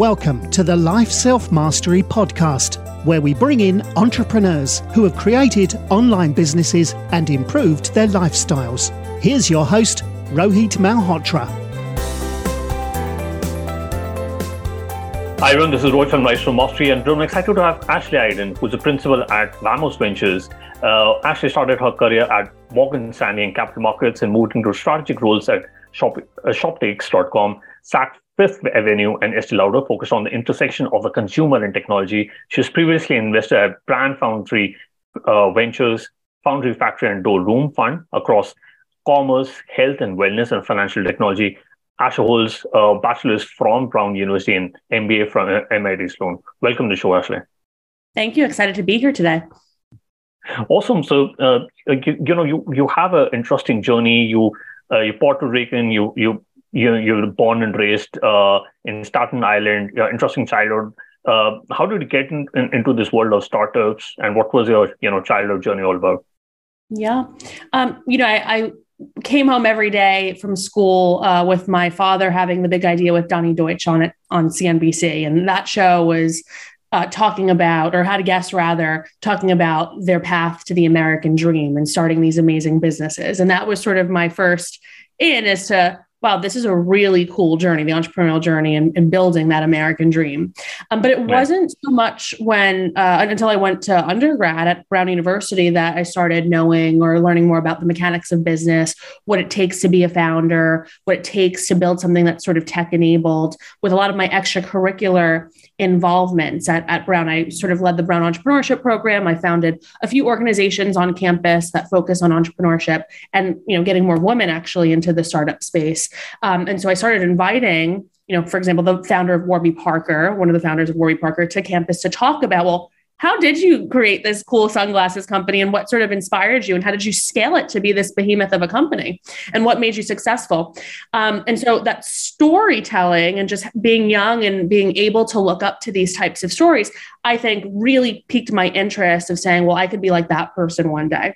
Welcome to the Life Self Mastery Podcast, where we bring in entrepreneurs who have created online businesses and improved their lifestyles. Here's your host, Rohit Malhotra. Hi everyone, this is Rohit from Life Self Mastery, and I'm excited to have Ashley Aydin, who's a principal at Vamos Ventures. Uh, Ashley started her career at Morgan Stanley in capital markets and moved into strategic roles at Shop, uh, Shoptiques.com, Saks Fifth Avenue and Estee Lauder focused on the intersection of the consumer and technology. She was previously invested at Brand Foundry uh, Ventures, Foundry Factory, and Dorm Room Fund across commerce, health and wellness, and financial technology. Ashley holds a bachelor's from Brown University and MBA from uh, MIT Sloan. Welcome to the show, Ashley. Thank you. Excited to be here today. Awesome. So, uh, you, you, know, you you have an interesting journey. You uh, you're Puerto Rican. You you you you were born and raised uh, in Staten Island. Your interesting childhood. Uh, how did you get in, in, into this world of startups, and what was your you know childhood journey all about? Yeah, um, you know, I, I, came home every day from school uh, with my father having the big idea with Donny Deutsch on it on CNBC, and that show was uh, talking about, or had to guess rather, talking about their path to the American dream and starting these amazing businesses. And that was sort of my first in as to wow, this is a really cool journey, the entrepreneurial journey and, and building that American dream. Um, but it right. wasn't so much when, uh, until I went to undergrad at Brown University, that I started knowing or learning more about the mechanics of business, what it takes to be a founder, what it takes to build something that's sort of tech enabled. With a lot of my extracurricular involvements at, at Brown, I sort of led the Brown Entrepreneurship Program. I founded a few organizations on campus that focus on entrepreneurship and, you know, getting more women actually into the startup space. Um, and so I started inviting, you know, for example, the founder of Warby Parker, one of the founders of Warby Parker, to campus to talk about, well, how did you create this cool sunglasses company and what sort of inspired you? And how did you scale it to be this behemoth of a company? And what made you successful? Um, and so that storytelling and just being young and being able to look up to these types of stories i think really piqued my interest of saying well i could be like that person one day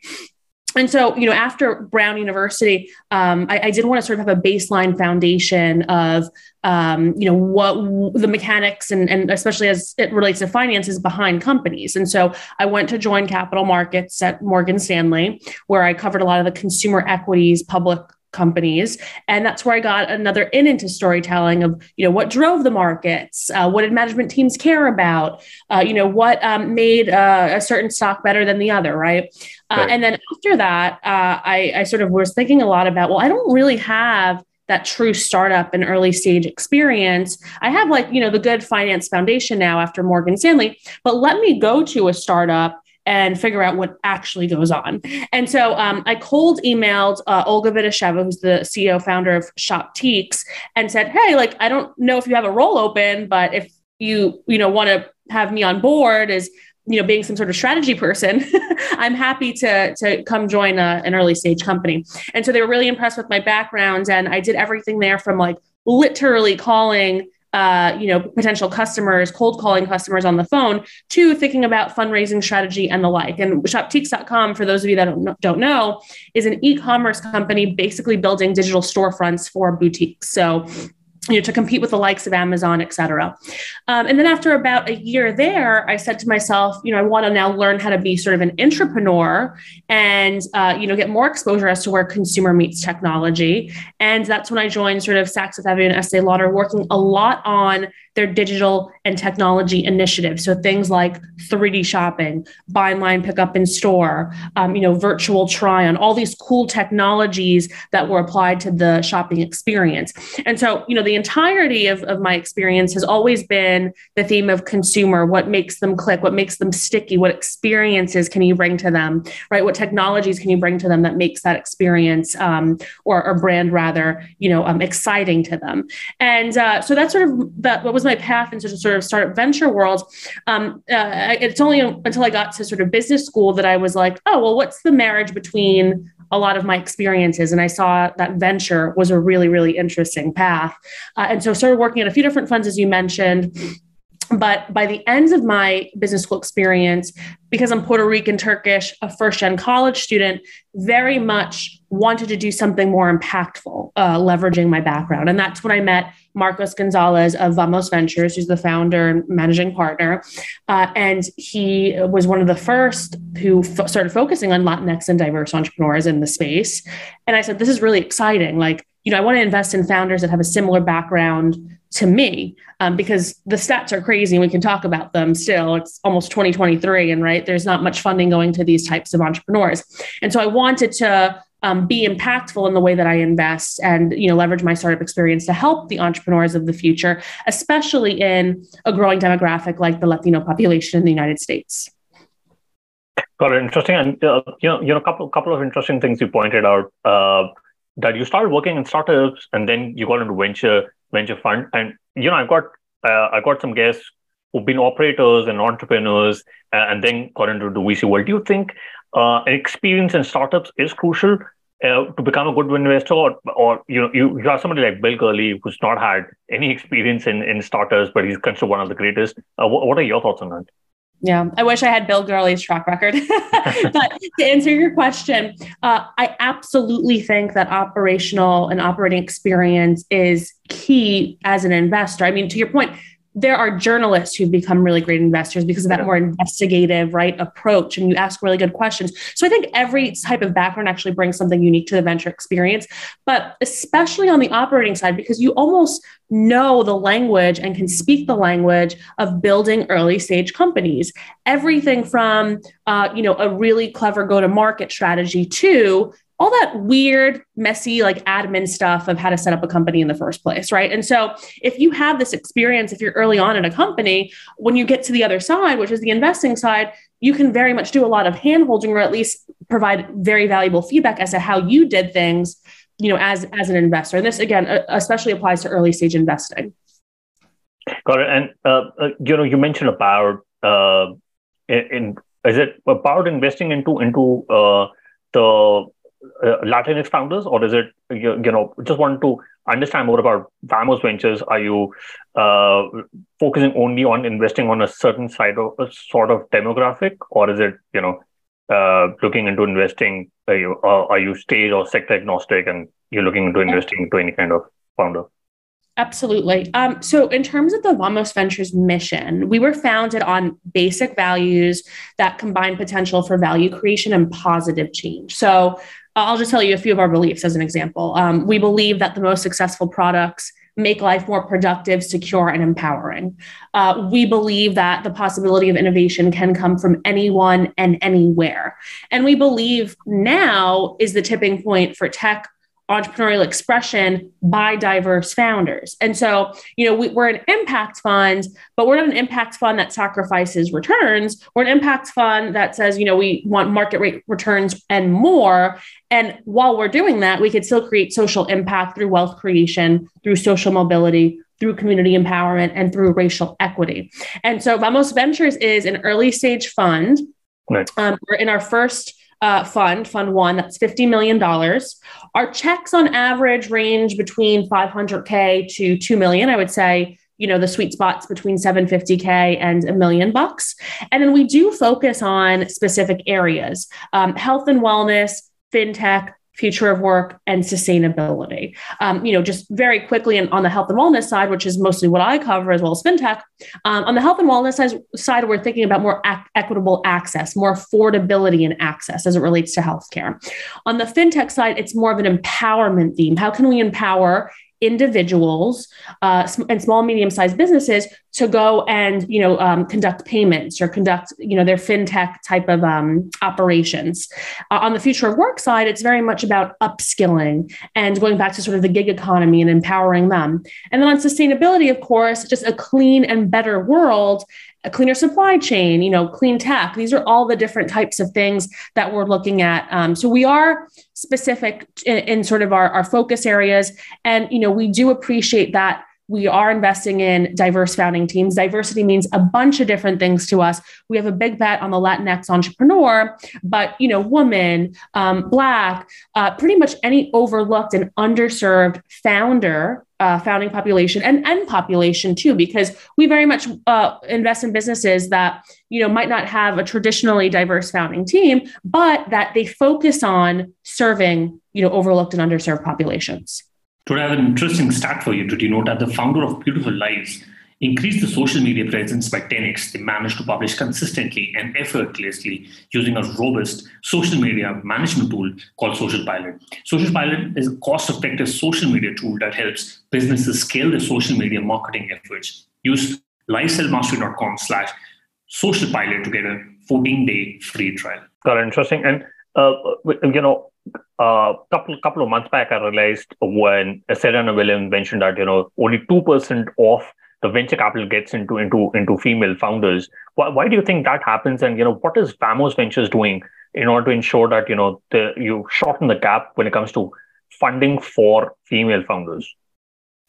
and so, you know, after Brown University, um, I, I, did want to sort of have a baseline foundation of, um, you know, what the mechanics and, and especially as it relates to finances behind companies. And so I went to join capital markets at Morgan Stanley, where I covered a lot of the consumer equities, public companies and that's where i got another in into storytelling of you know what drove the markets uh, what did management teams care about uh, you know what um, made uh, a certain stock better than the other right, uh, right. and then after that uh, I, I sort of was thinking a lot about well i don't really have that true startup and early stage experience. I have like, you know, the good finance foundation now after Morgan Stanley, but let me go to a startup and figure out what actually goes on. And so um, I cold emailed uh, Olga Vidisheva, who's the CEO founder of Shop Shoptiques, and said, "Hey, like I don't know if you have a role open, but if you you know want to have me on board as you know being some sort of strategy person i'm happy to to come join a, an early stage company and so they were really impressed with my background and i did everything there from like literally calling uh, you know, potential customers, cold calling customers on the phone, to thinking about fundraising strategy and the like. And Shoptiques.com, for those of you that don't, don't know, is an e-commerce company basically building digital storefronts for boutiques. So you know, to compete with the likes of Amazon, et cetera. Um, and then after about a year there, I said to myself, you know, I want to now learn how to be sort of an entrepreneur and, uh, you know, get more exposure as to where consumer meets technology. And that's when I joined sort of Saks Fifth Avenue and Estee Lauder, working a lot on their digital and technology initiatives. So things like 3D shopping, buy online, pick up in store, um, you know, virtual try on, all these cool technologies that were applied to the shopping experience. And so, you know, the entirety of, of my experience has always been the theme of consumer, what makes them click, what makes them sticky, what experiences can you bring to them, right? What technologies can you bring to them that makes that experience um, or, or brand rather, you know, um, exciting to them. And uh, so that's sort of that what was my path into the sort of startup venture world. Um, uh, it's only until I got to sort of business school that I was like, oh, well, what's the marriage between a lot of my experiences? And i saw that venture was a really really interesting path. Uh, and so started working at a few different funds as you mentioned. But by the end of my business school experience because i'm puerto rican turkish a first gen college student very much wanted to do something more impactful, uh, leveraging my background. And that's when I met Marcos Gonzalez of Vamos Ventures, who's the founder and managing partner. Uh, and he was one of the first who f- started focusing on Latinx and diverse entrepreneurs in the space. And I said, This is really exciting. Like, you know, I want to invest in founders that have a similar background to me um, because the stats are crazy and we can talk about them still. It's almost 2023, and right, there's not much funding going to these types of entrepreneurs. And so I wanted to um, be impactful in the way that I invest and you know leverage my startup experience to help the entrepreneurs of the future, especially in a growing demographic like the Latino population in the United States. Got it. Interesting, and uh, you know, you know, couple couple of interesting things you pointed out. Uh, that you started working in startups and then you got into venture venture fund. And you know, I've got uh, I've got some guests who've been operators and entrepreneurs, and then got into the VC world. Do you think uh, experience in startups is crucial uh, to become a good investor, or, or you know, you, you have somebody like Bill Gurley who's not had any experience in in starters, but he's considered one of the greatest. Uh, what, what are your thoughts on that? Yeah, I wish I had Bill Gurley's track record. but to answer your question, uh, I absolutely think that operational and operating experience is key as an investor. I mean, to your point, there are journalists who've become really great investors because of that more investigative right approach and you ask really good questions. So i think every type of background actually brings something unique to the venture experience but especially on the operating side because you almost know the language and can speak the language of building early stage companies. Everything from uh, you know a really clever go to market strategy to all that weird, messy, like admin stuff of how to set up a company in the first place, right? And so, if you have this experience, if you're early on in a company, when you get to the other side, which is the investing side, you can very much do a lot of handholding or at least provide very valuable feedback as to how you did things, you know, as as an investor. And this again, especially applies to early stage investing. Got it. And uh, uh, you know, you mentioned about uh, in, in is it about investing into into uh, the uh, Latinx founders, or is it you, you, know just want to understand more about Vamos Ventures? Are you uh, focusing only on investing on a certain side of a sort of demographic, or is it you know uh, looking into investing? Are you, are you stage or sector agnostic, and you're looking into investing into any kind of founder? Absolutely. Um, so, in terms of the Vamos Ventures mission, we were founded on basic values that combine potential for value creation and positive change. So, I'll just tell you a few of our beliefs as an example. Um, we believe that the most successful products make life more productive, secure, and empowering. Uh, we believe that the possibility of innovation can come from anyone and anywhere. And we believe now is the tipping point for tech entrepreneurial expression by diverse founders. And so, you know, we, are an impact fund, but we're not an impact fund that sacrifices returns. We're an impact fund that says, you know, we want market rate returns and more. And while we're doing that, we could still create social impact through wealth creation, through social mobility, through community empowerment, and through racial equity. And so, Vamos Ventures is an early stage fund. Right. Um, we're in our first uh, fund, Fund One, that's $50 million. Our checks on average range between 500K to 2 million. I would say, you know, the sweet spots between 750K and a million bucks. And then we do focus on specific areas um, health and wellness, fintech, future of work and sustainability. Um, you know, just very quickly and on the health and wellness side, which is mostly what I cover as well as fintech. Um, on the health and wellness side, we're thinking about more ac- equitable access, more affordability and access as it relates to healthcare. On the fintech side, it's more of an empowerment theme. How can we empower individuals uh, and small medium sized businesses to go and you know um, conduct payments or conduct you know their fintech type of um, operations. Uh, on the future of work side it's very much about upskilling and going back to sort of the gig economy and empowering them. And then on sustainability of course just a clean and better world a cleaner supply chain, you know, clean tech. These are all the different types of things that we're looking at. Um, so we are specific in, in sort of our, our focus areas, and you know, we do appreciate that we are investing in diverse founding teams. Diversity means a bunch of different things to us. We have a big bet on the Latinx entrepreneur, but you know, woman, um, black, uh, pretty much any overlooked and underserved founder uh, founding population and end population too, because we very much uh, invest in businesses that you know might not have a traditionally diverse founding team, but that they focus on serving you know overlooked and underserved populations. Today, I have an interesting stat for you to denote that the founder of Beautiful Lives increased the social media presence by 10x. They managed to publish consistently and effortlessly using a robust social media management tool called Social Pilot. Social Pilot is a cost effective social media tool that helps businesses scale their social media marketing efforts. Use lifestylemastering.com slash social pilot to get a 14 day free trial. Got interesting. And, uh, you know, a uh, couple couple of months back, I realized when Serena Williams mentioned that you know only two percent of the venture capital gets into into into female founders. Why, why do you think that happens? And you know, what is Vamos Ventures doing in order to ensure that you know the, you shorten the gap when it comes to funding for female founders?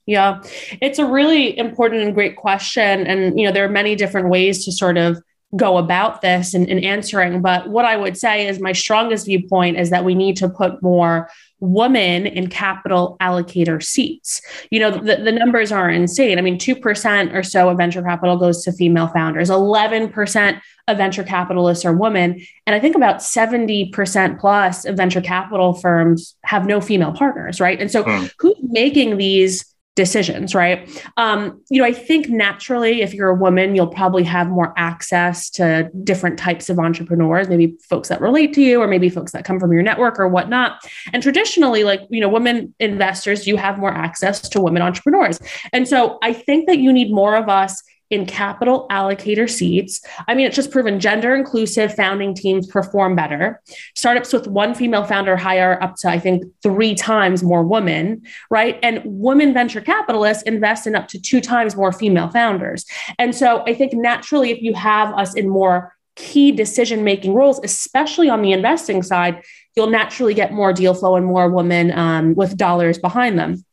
Yeah, it's a really important and great question, and you know, there are many different ways to sort of go about this and, and, answering. But what I would say is my strongest viewpoint is that we need to put more women in capital allocator seats. You know, the, the numbers are insane. I mean, 2% or so of venture capital goes to female founders, 11% of venture capitalists are women. And I think about 70% plus of venture capital firms have no female partners, right? And so hmm. who's making these decisions, right? Um, you know, I think naturally, if you're a woman, you'll probably have more access to different types of entrepreneurs, maybe folks that relate to you, or maybe folks that come from your network or whatnot. And traditionally, like, you know, women investors, you have more access to women entrepreneurs. And so I think that you need more of us in capital allocator seats. I mean, it's just proven gender inclusive founding teams perform better. Startups with one female founder hire up to, I think, three times more women, right? And women venture capitalists invest in up to two times more female founders. And so I think naturally, if you have us in more key decision making roles, especially on the investing side, you'll naturally get more deal flow and more women um, with dollars behind them.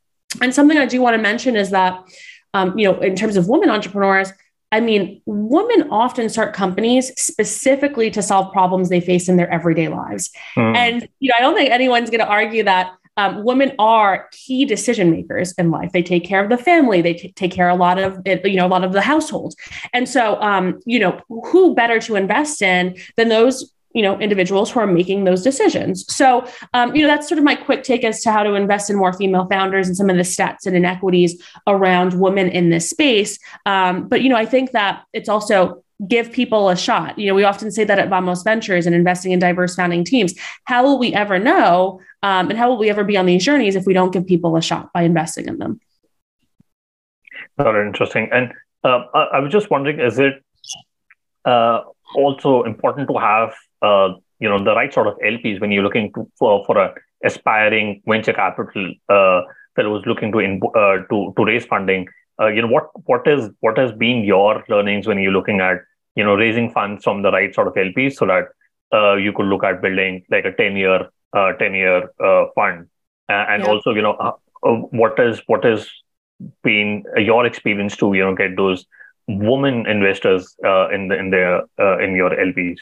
And something I do want to mention is that um, you know, in terms of women entrepreneurs, I mean, women often start companies specifically to solve problems they face in their everyday lives. Mm. And, you know, I don't think anyone's going to argue that um, women are key decision makers in life. They take care of the family. They t- take care a lot of it, you know a lot of the household. And so, um, you know, who better to invest in than those you know individuals who are making those decisions. So um, you know that's sort of my quick take as to how to invest in more female founders and some of the stats and inequities around women in this space. Um, but you know i think that it's also give people a shot. You know we often say that at vamos ventures and investing in diverse founding teams how will we ever know um, and how will we ever be on these journeys if we don't give people a shot by investing in them? Very interesting. And uh, I, I was just wondering is it uh, also important to have uh, you know the right sort of LPs when you're looking to, for for a aspiring venture capital uh, fellows looking to in, uh, to to raise funding. Uh, you know what what is what has been your learnings when you're looking at you know raising funds from the right sort of LPs so that uh, you could look at building like a ten year uh, ten year uh, fund and yeah. also you know uh, uh, what is what has been your experience to you know get those women investors uh, in the in their uh, in your LPs?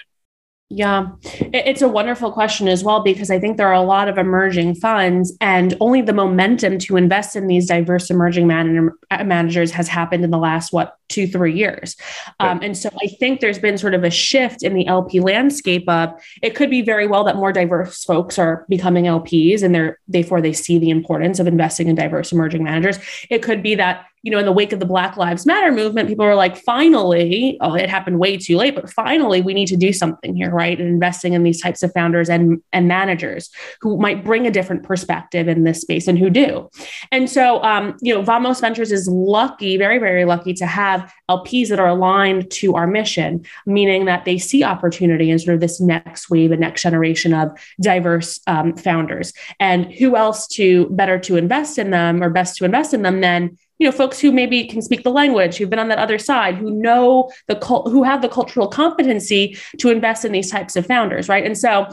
Yeah, it's a wonderful question as well because I think there are a lot of emerging funds, and only the momentum to invest in these diverse emerging man- managers has happened in the last what two three years. Um, and so I think there's been sort of a shift in the LP landscape. Of it could be very well that more diverse folks are becoming LPs, and they're therefore they see the importance of investing in diverse emerging managers. It could be that you know, in the wake of the Black Lives Matter movement, people were like, finally, oh, it happened way too late, but finally, we need to do something here, right? And investing in these types of founders and, and managers who might bring a different perspective in this space and who do. And so, um, you know, Vamos Ventures is lucky, very, very lucky to have LPs that are aligned to our mission, meaning that they see opportunity in sort of this next wave, a next generation of diverse um, founders. And who else to better to invest in them or best to invest in them than you know folks who maybe can speak the language who've been on that other side who know the cult who have the cultural competency to invest in these types of founders right and so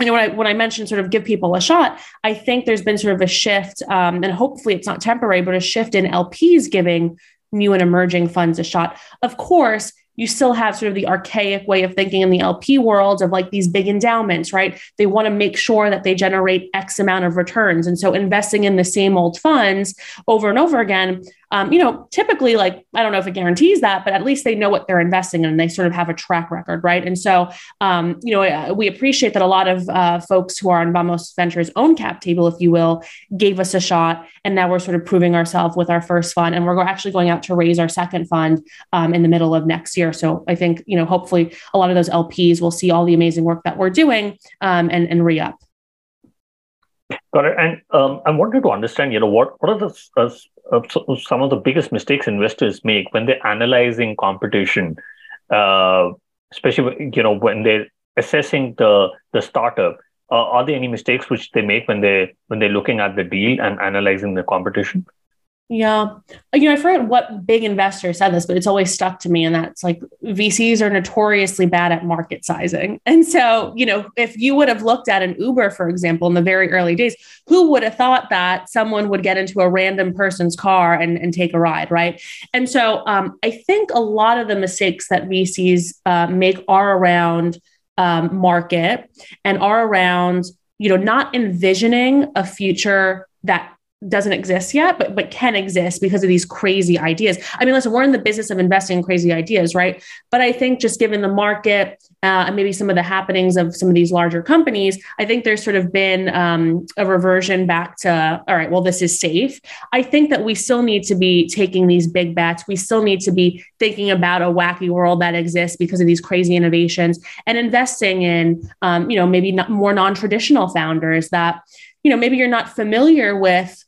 you know when I when I mentioned sort of give people a shot, I think there's been sort of a shift, um, and hopefully it's not temporary, but a shift in LPs giving new and emerging funds a shot. Of course, you still have sort of the archaic way of thinking in the LP world of like these big endowments, right? They want to make sure that they generate X amount of returns. And so investing in the same old funds over and over again um, you know, typically, like, I don't know if it guarantees that, but at least they know what they're investing in and they sort of have a track record, right? And so, um, you know, uh, we appreciate that a lot of uh, folks who are on Vamos Ventures' own cap table, if you will, gave us a shot. And now we're sort of proving ourselves with our first fund. And we're actually going out to raise our second fund um, in the middle of next year. So I think, you know, hopefully a lot of those LPs will see all the amazing work that we're doing um, and, and re up. Got it. And um, I wanted to understand, you know, what what are the uh, uh, some of the biggest mistakes investors make when they're analyzing competition, uh, especially you know when they're assessing the the startup. Uh, are there any mistakes which they make when they when they're looking at the deal and analyzing the competition? Yeah. You know, I forget what big investor said this, but it's always stuck to me. And that's like VCs are notoriously bad at market sizing. And so, you know, if you would have looked at an Uber, for example, in the very early days, who would have thought that someone would get into a random person's car and, and take a ride? Right. And so um, I think a lot of the mistakes that VCs uh, make are around um, market and are around, you know, not envisioning a future that doesn't exist yet, but but can exist because of these crazy ideas. I mean, listen, we're in the business of investing in crazy ideas, right? But I think just given the market uh, and maybe some of the happenings of some of these larger companies, I think there's sort of been um, a reversion back to all right, well, this is safe. I think that we still need to be taking these big bets. We still need to be thinking about a wacky world that exists because of these crazy innovations and investing in, um, you know, maybe more non-traditional founders that you know maybe you're not familiar with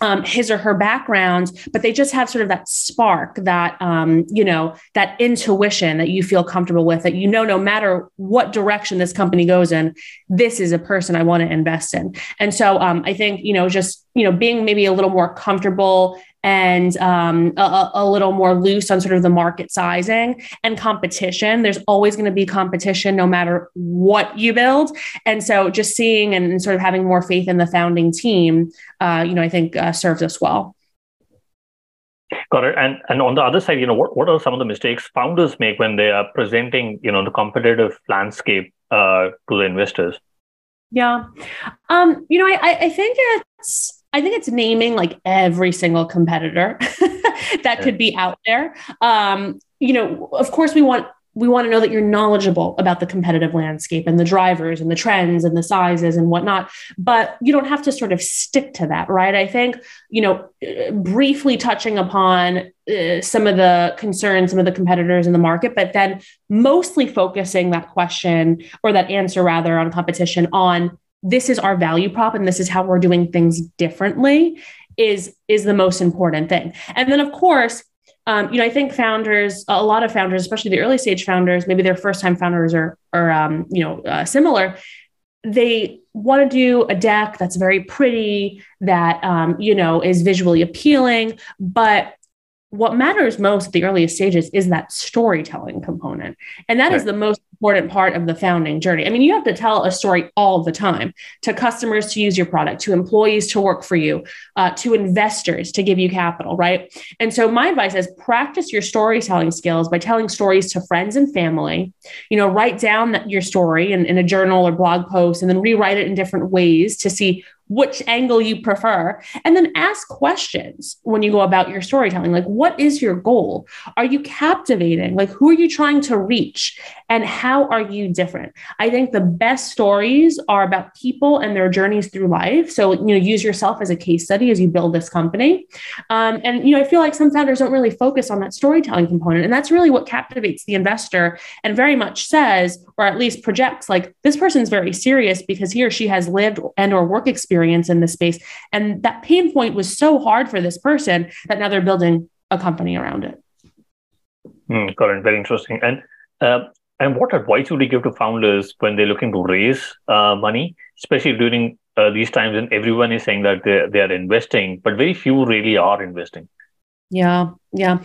um, his or her background, but they just have sort of that spark, that um, you know, that intuition that you feel comfortable with. That you know, no matter what direction this company goes in, this is a person I want to invest in. And so, um, I think you know, just you know, being maybe a little more comfortable and um, a, a, little more loose on sort of the market sizing and competition. There's always going to be competition no matter what you build. And so just seeing and sort of having more faith in the founding team, uh, you know, I think uh, serves us well. Got it. And and on the other side, you know, what, what are some of the mistakes founders make when they are presenting, you know, the competitive landscape uh, to the investors? Yeah. Um, you know, I, I think it's I think it's naming like every single competitor that could be out there. Um, you know, of course, we want we want to know that you're knowledgeable about the competitive landscape and the drivers and the trends and the sizes and whatnot. But you don't have to sort of stick to that, right? I think you know, briefly touching upon uh, some of the concerns, some of the competitors in the market, but then mostly focusing that question or that answer rather on competition on this is our value prop and this is how we're doing things differently is is the most important thing. And then of course um, you know i think founders a lot of founders especially the early stage founders maybe their first time founders are are um, you know uh, similar they want to do a deck that's very pretty that um, you know is visually appealing but what matters most at the earliest stages is that storytelling component. And that right. is the most important part of the founding journey. I mean, you have to tell a story all the time to customers to use your product, to employees to work for you, uh, to investors to give you capital, right? And so, my advice is practice your storytelling skills by telling stories to friends and family. You know, write down your story in, in a journal or blog post and then rewrite it in different ways to see which angle you prefer and then ask questions when you go about your storytelling. Like what is your goal? Are you captivating? Like who are you trying to reach? And how are you different? I think the best stories are about people and their journeys through life. So you know use yourself as a case study as you build this company. Um, and you know i feel like some founders don't really focus on that storytelling component. And that's really what captivates the investor and very much says or at least projects like this person's very serious because he or she has lived and or work experience in this space. And that pain point was so hard for this person that now they're building a company around it. Mm, got it. Very interesting. And uh, and what advice would you give to founders when they're looking to raise uh, money especially during uh, these times when everyone is saying that they, they are investing but very few really are investing? Yeah yeah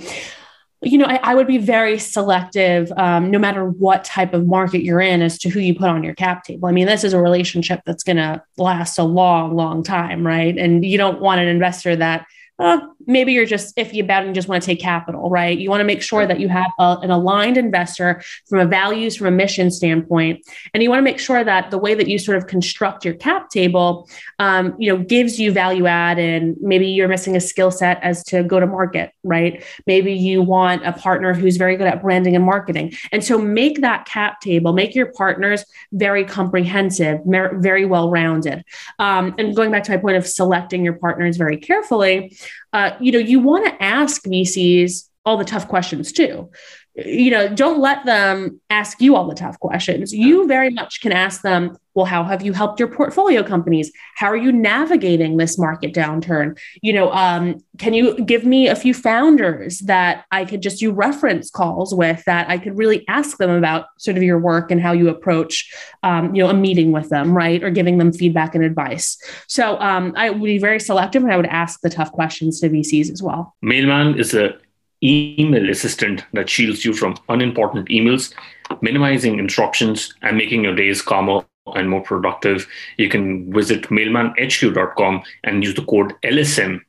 you know, I, I, would be very selective, um, no matter what type of market you're in, as to who you put on your cap table. I mean, this is a relationship that's going to last a long, long time, right? And you don't want an investor that uh, maybe you're just iffy about it and just want to take capital, right? You want to make sure that you have a, an aligned investor from a values, from a mission standpoint, and you want to make sure that the way that you sort of construct your cap table, um, you know, gives you value add, and maybe you're missing a skill set as to go to market, right? Maybe you want a partner who's very good at branding and marketing, and so make that cap table, make your partners very comprehensive, very well rounded. Um, and going back to my point of selecting your partners very carefully uh, you know, you want to ask VCs all the tough questions too. You know, don't let them ask you all the tough questions. You very much can ask them, well, how have you helped your portfolio companies? How are you navigating this market downturn? You know, um, can you give me a few founders that I could just do reference calls with that I could really ask them about sort of your work and how you approach, um, you know, a meeting with them, right? Or giving them feedback and advice. So um, I would be very selective and I would ask the tough questions to VCs as well. Mailman is a email assistant that shields you from unimportant emails, minimizing interruptions and making your days calmer and more productive. You can visit mailmanhq.com and use the code LSM,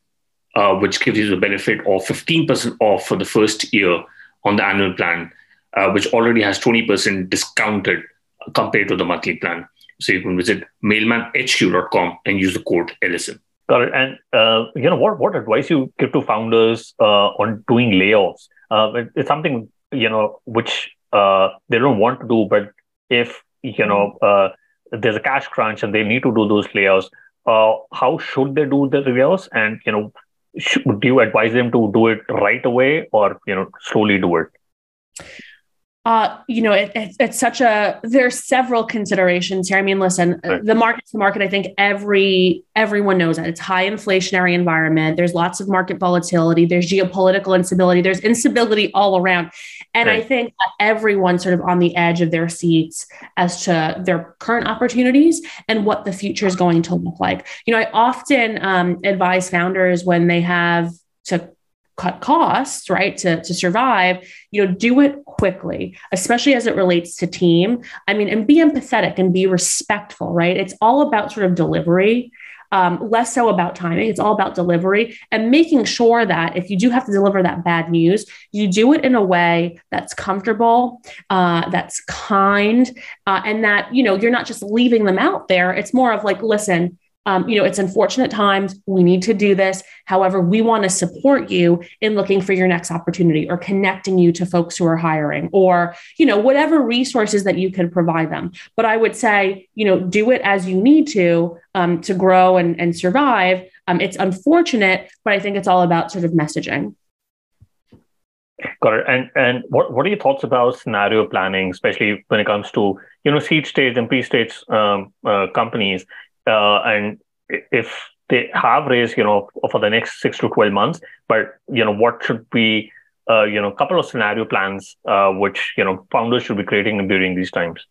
uh, which gives you the benefit of 15% off for the first year on the annual plan, uh, which already has 20% discounted compared to the monthly plan. So you can visit mailmanhq.com and use the code LSM. Got it. And uh, you know what? What advice you give to founders uh, on doing layoffs? Uh, it, it's something you know which uh, they don't want to do, but if you know uh, there's a cash crunch and they need to do those layoffs, uh, how should they do the layoffs? And you know, should, do you advise them to do it right away or you know slowly do it? Uh, you know, it, it, it's such a. There's several considerations here. I mean, listen, right. the market's the market. I think every everyone knows that it's high inflationary environment. There's lots of market volatility. There's geopolitical instability. There's instability all around, and right. I think everyone's sort of on the edge of their seats as to their current opportunities and what the future is going to look like. You know, I often um, advise founders when they have to cut costs, right, to, to survive, you know, do it quickly, especially as it relates to team. I mean, and be empathetic and be respectful, right? It's all about sort of delivery. Um, less so about timing. It's all about delivery and making sure that if you do have to deliver that bad news, you do it in a way that's comfortable, uh, that's kind, uh, and that you know you're not just leaving them out there. It's more of like, listen, um, you know, it's unfortunate times. We need to do this. However, we want to support you in looking for your next opportunity or connecting you to folks who are hiring or, you know, whatever resources that you can provide them. But I would say, you know, do it as you need to um, to grow and, and survive. Um, it's unfortunate, but I think it's all about sort of messaging. Got it. And and what, what are your thoughts about scenario planning, especially when it comes to you know seed stage and pre-stage um, uh, companies? Uh, and if they have raised, you know, for the next six to twelve months, but you know, what should be, uh, you know, a couple of scenario plans uh, which you know founders should be creating during these times.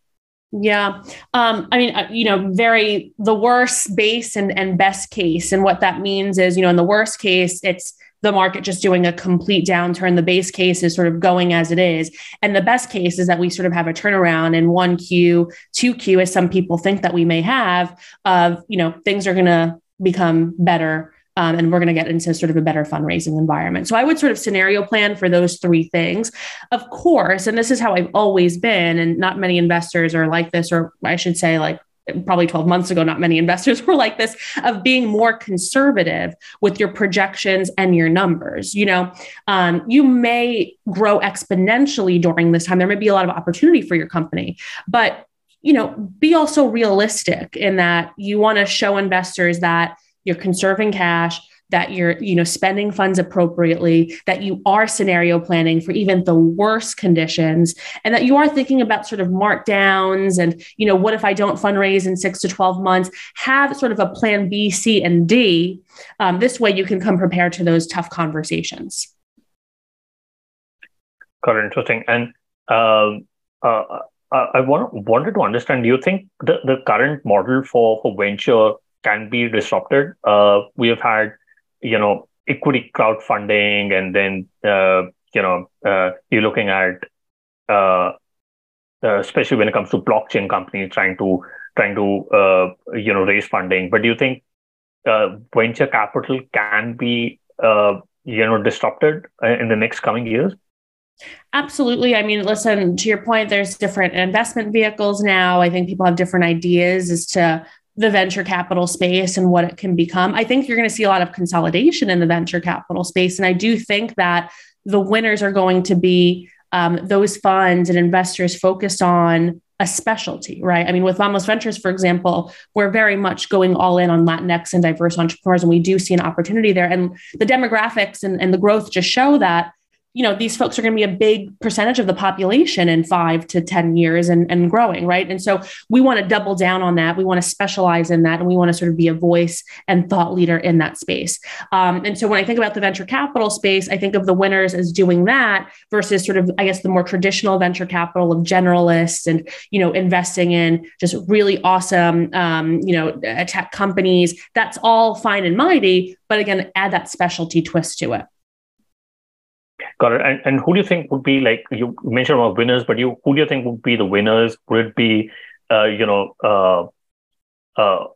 Yeah. Um, I mean, uh, you know, very the worst base and, and best case. And what that means is, you know, in the worst case, it's the market just doing a complete downturn. The base case is sort of going as it is. And the best case is that we sort of have a turnaround in 1Q, 2Q, as some people think that we may have, of, you know, things are going to become better. Um, and we're going to get into sort of a better fundraising environment. So I would sort of scenario plan for those three things. Of course, and this is how I've always been, and not many investors are like this, or I should say, like probably 12 months ago, not many investors were like this, of being more conservative with your projections and your numbers. You know, um, you may grow exponentially during this time. There may be a lot of opportunity for your company, but you know, be also realistic in that you want to show investors that you're conserving cash that you're you know spending funds appropriately that you are scenario planning for even the worst conditions and that you are thinking about sort of markdowns and you know what if i don't fundraise in six to 12 months have sort of a plan b c and d um, this way you can come prepared to those tough conversations got it interesting and um, uh, I want, wanted to understand. Do you think the, the current model for, for venture can be disrupted? Uh, we have had you know equity crowdfunding and then uh, you know uh, you're looking at uh, uh, especially when it comes to blockchain companies trying to trying to uh, you know raise funding but do you think uh, venture capital can be you know disrupted in the next coming years? Absolutely. I mean, listen, to your point, there's different investment vehicles now. I think people have different ideas as to the venture capital space and what it can become. I think you're going to see a lot of consolidation in the venture capital space. And I do think that the winners are going to be um, those funds and investors focused on a specialty, right? I mean, with Vamos Ventures, for example, we're very much going all in on Latinx and diverse entrepreneurs, and we do see an opportunity there. And the demographics and, and the growth just show that you know these folks are going to be a big percentage of the population in five to ten years and, and growing right? And so we want to double down on that. We want to specialize in that and we want to sort of be a voice and thought leader in that space. Um, and so when i think about the venture capital space i think of the winners as doing that versus sort of i guess the more traditional venture capital of generalists and you know investing in just really awesome um, you know tech companies. That's all fine and mighty but again add that specialty twist to it Got it. And, and who do you think would be like you mentioned about winners, but you who do you think would be the winners? Would it be uh, you know uh, uh,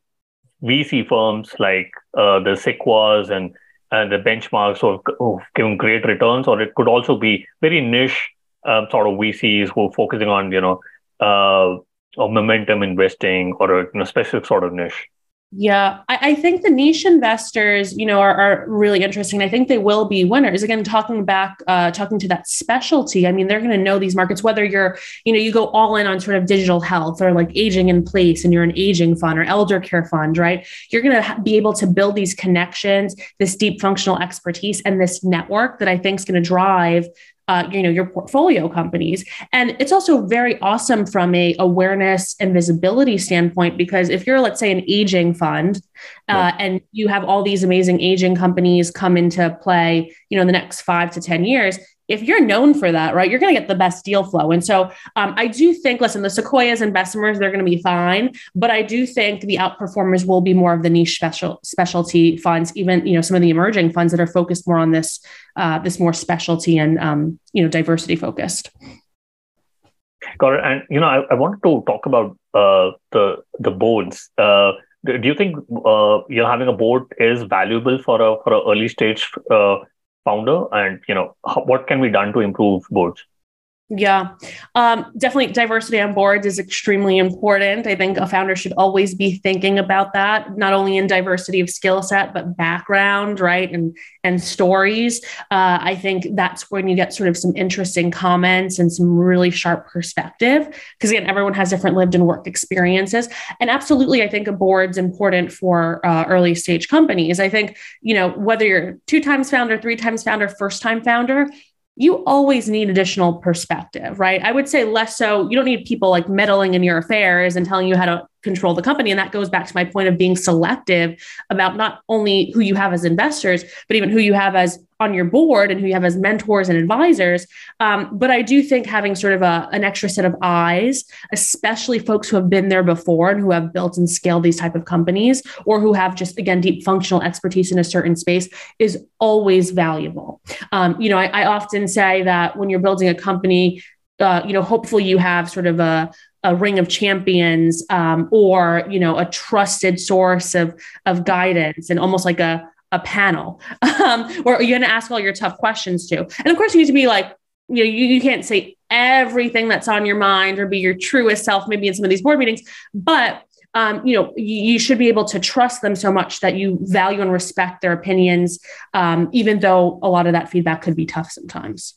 VC firms like uh, the Sequoias and and the benchmarks who have given great returns, or it could also be very niche um, sort of VCs who are focusing on you know uh, or momentum investing or a you know, specific sort of niche. Yeah, I, I, think the niche investors, you know, are, are, really interesting. I think they will be winners. Again, talking back, uh, talking to that specialty. I mean, they're going to know these markets. Whether you're, you know, you go all in on sort of digital health or like aging in place, and you're an aging fund or elder care fund, right? You're going to be able to build these connections, this deep functional expertise, and this network that I think is going to drive uh, you know your portfolio companies. And it's also very awesome from a awareness and visibility standpoint because if you're let's say an aging fund uh, and you have all these amazing aging companies come into play you know in the next five to ten years if you're known for that, right, you're going to get the best deal flow. And so um, I do think, listen, the Sequoias and Bessemers, they're going to be fine, but I do think the outperformers will be more of the niche special specialty funds, even you know some of the emerging funds that are focused more on this uh, this more specialty and um, you know diversity focused. Got it. And you know, I, I wanted to talk about uh, the the boards. Uh, do you think uh, you know having a board is valuable for a for a early stage uh, founder and you know what can be done to improve boards yeah, um, definitely diversity on boards is extremely important. I think a founder should always be thinking about that, not only in diversity of skill set, but background, right? And and stories. Uh, I think that's when you get sort of some interesting comments and some really sharp perspective. Because again, everyone has different lived and work experiences. And absolutely, I think a board's important for uh, early stage companies. I think, you know, whether you're two times founder, three times founder, first time founder, you always need additional perspective, right? I would say less so. You don't need people like meddling in your affairs and telling you how to control the company. And that goes back to my point of being selective about not only who you have as investors, but even who you have as on your board and who you have as mentors and advisors. Um, but I do think having sort of a, an extra set of eyes, especially folks who have been there before and who have built and scaled these type of companies, or who have just again deep functional expertise in a certain space, is always valuable. Um, you know, I, I often say that when you're building a company, uh, you know, hopefully you have sort of a, a ring of champions um, or you know a trusted source of of guidance and almost like a a panel. Um, where you're going to ask all your tough questions to and of course you need to be like you know you, you can't say everything that's on your mind or be your truest self maybe in some of these board meetings but um, you know you, you, should be able to trust them so much that you value and respect their opinions um, even though a lot of that feedback could be tough sometimes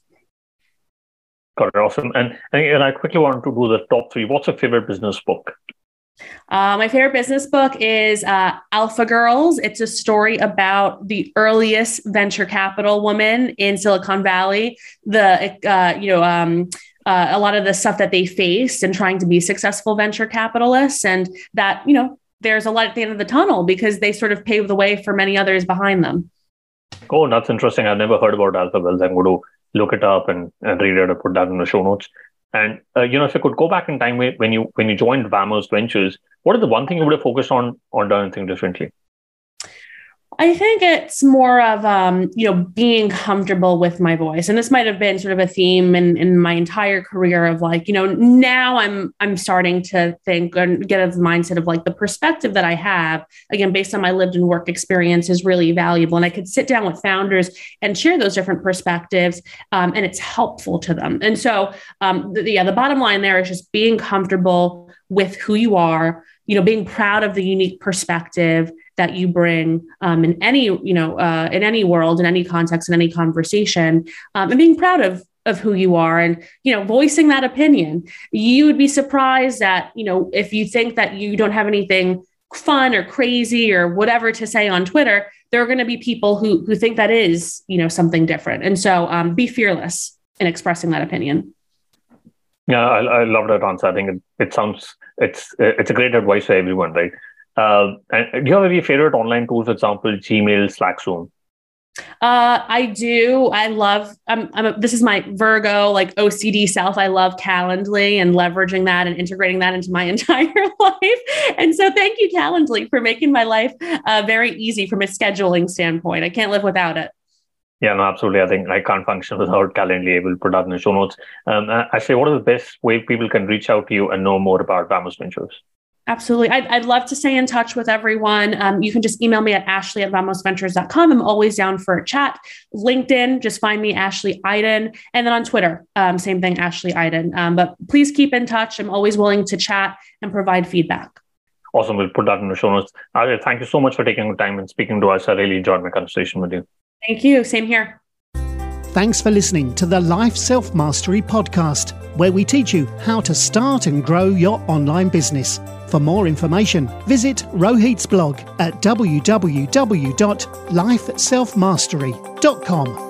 Got it. Awesome. And, and I quickly wanted to do the top three. What's your favorite business book? Uh, my favorite business book is uh, Alpha Girls. It's a story about the earliest venture capital woman in Silicon Valley. The uh, you know um, uh, a lot of the stuff that they faced and trying to be successful venture capitalists, and that you know there's a light at the end of the tunnel because they sort of paved the way for many others behind them. Oh, that's interesting. I've never heard about Alpha Girls. I'm going to look it up and, and read it or put that in the show notes. And uh, you know, if you could go back in time when you when you joined Vamos Ventures, what is the one thing you would have focused on or done anything differently? I think it's more of um, you know being comfortable with my voice, and this might have been sort of a theme in, in my entire career of like you know now I'm I'm starting to think and get a mindset of like the perspective that I have again based on my lived and work experience is really valuable, and I could sit down with founders and share those different perspectives, um, and it's helpful to them. And so um, the, yeah, the bottom line there is just being comfortable with who you are, you know, being proud of the unique perspective that you bring um, in any you know uh, in any world in any context in any conversation um, and being proud of of who you are and you know voicing that opinion. You would be surprised that you know if you think that you don't have anything fun or crazy or whatever to say on twitter there are going to be people who who think that is you know something different. And so um, be fearless in expressing that opinion. Yeah i, I love that answer. I think it, it sounds it's it's a great advice for everyone right uh, do you have any favorite online tools, for example, Gmail, Slack, Zoom? Uh, I do. I love. I'm, I'm a, this is my Virgo like OCD self. I love Calendly and leveraging that and integrating that into my entire life. And so, thank you, Calendly, for making my life uh, very easy from a scheduling standpoint. I can't live without it. Yeah, no, absolutely. I think I can't function without Calendly. We'll put that in the show notes. Um, I say, what are the best way people can reach out to you and know more about Vamos Ventures? Absolutely. I'd, I'd, love to stay in touch with everyone. Um, you can just email me at ashley at vamosventures.com. I'm always down for a chat. LinkedIn, just find me, Ashley Aydin. And then on Twitter, um, same thing, Ashley Aydin. Um, but please keep in touch. I'm always willing to chat and provide feedback. Awesome. We'll put that in the show notes. thank you so much for taking the time and speaking to us. I really enjoyed my conversation with you. Thank you. Same here. Thanks for listening to the Life Self Mastery podcast, where we teach you how to start and grow your online business. For more information, visit Rohit's blog at www.lifeselfmastery.com.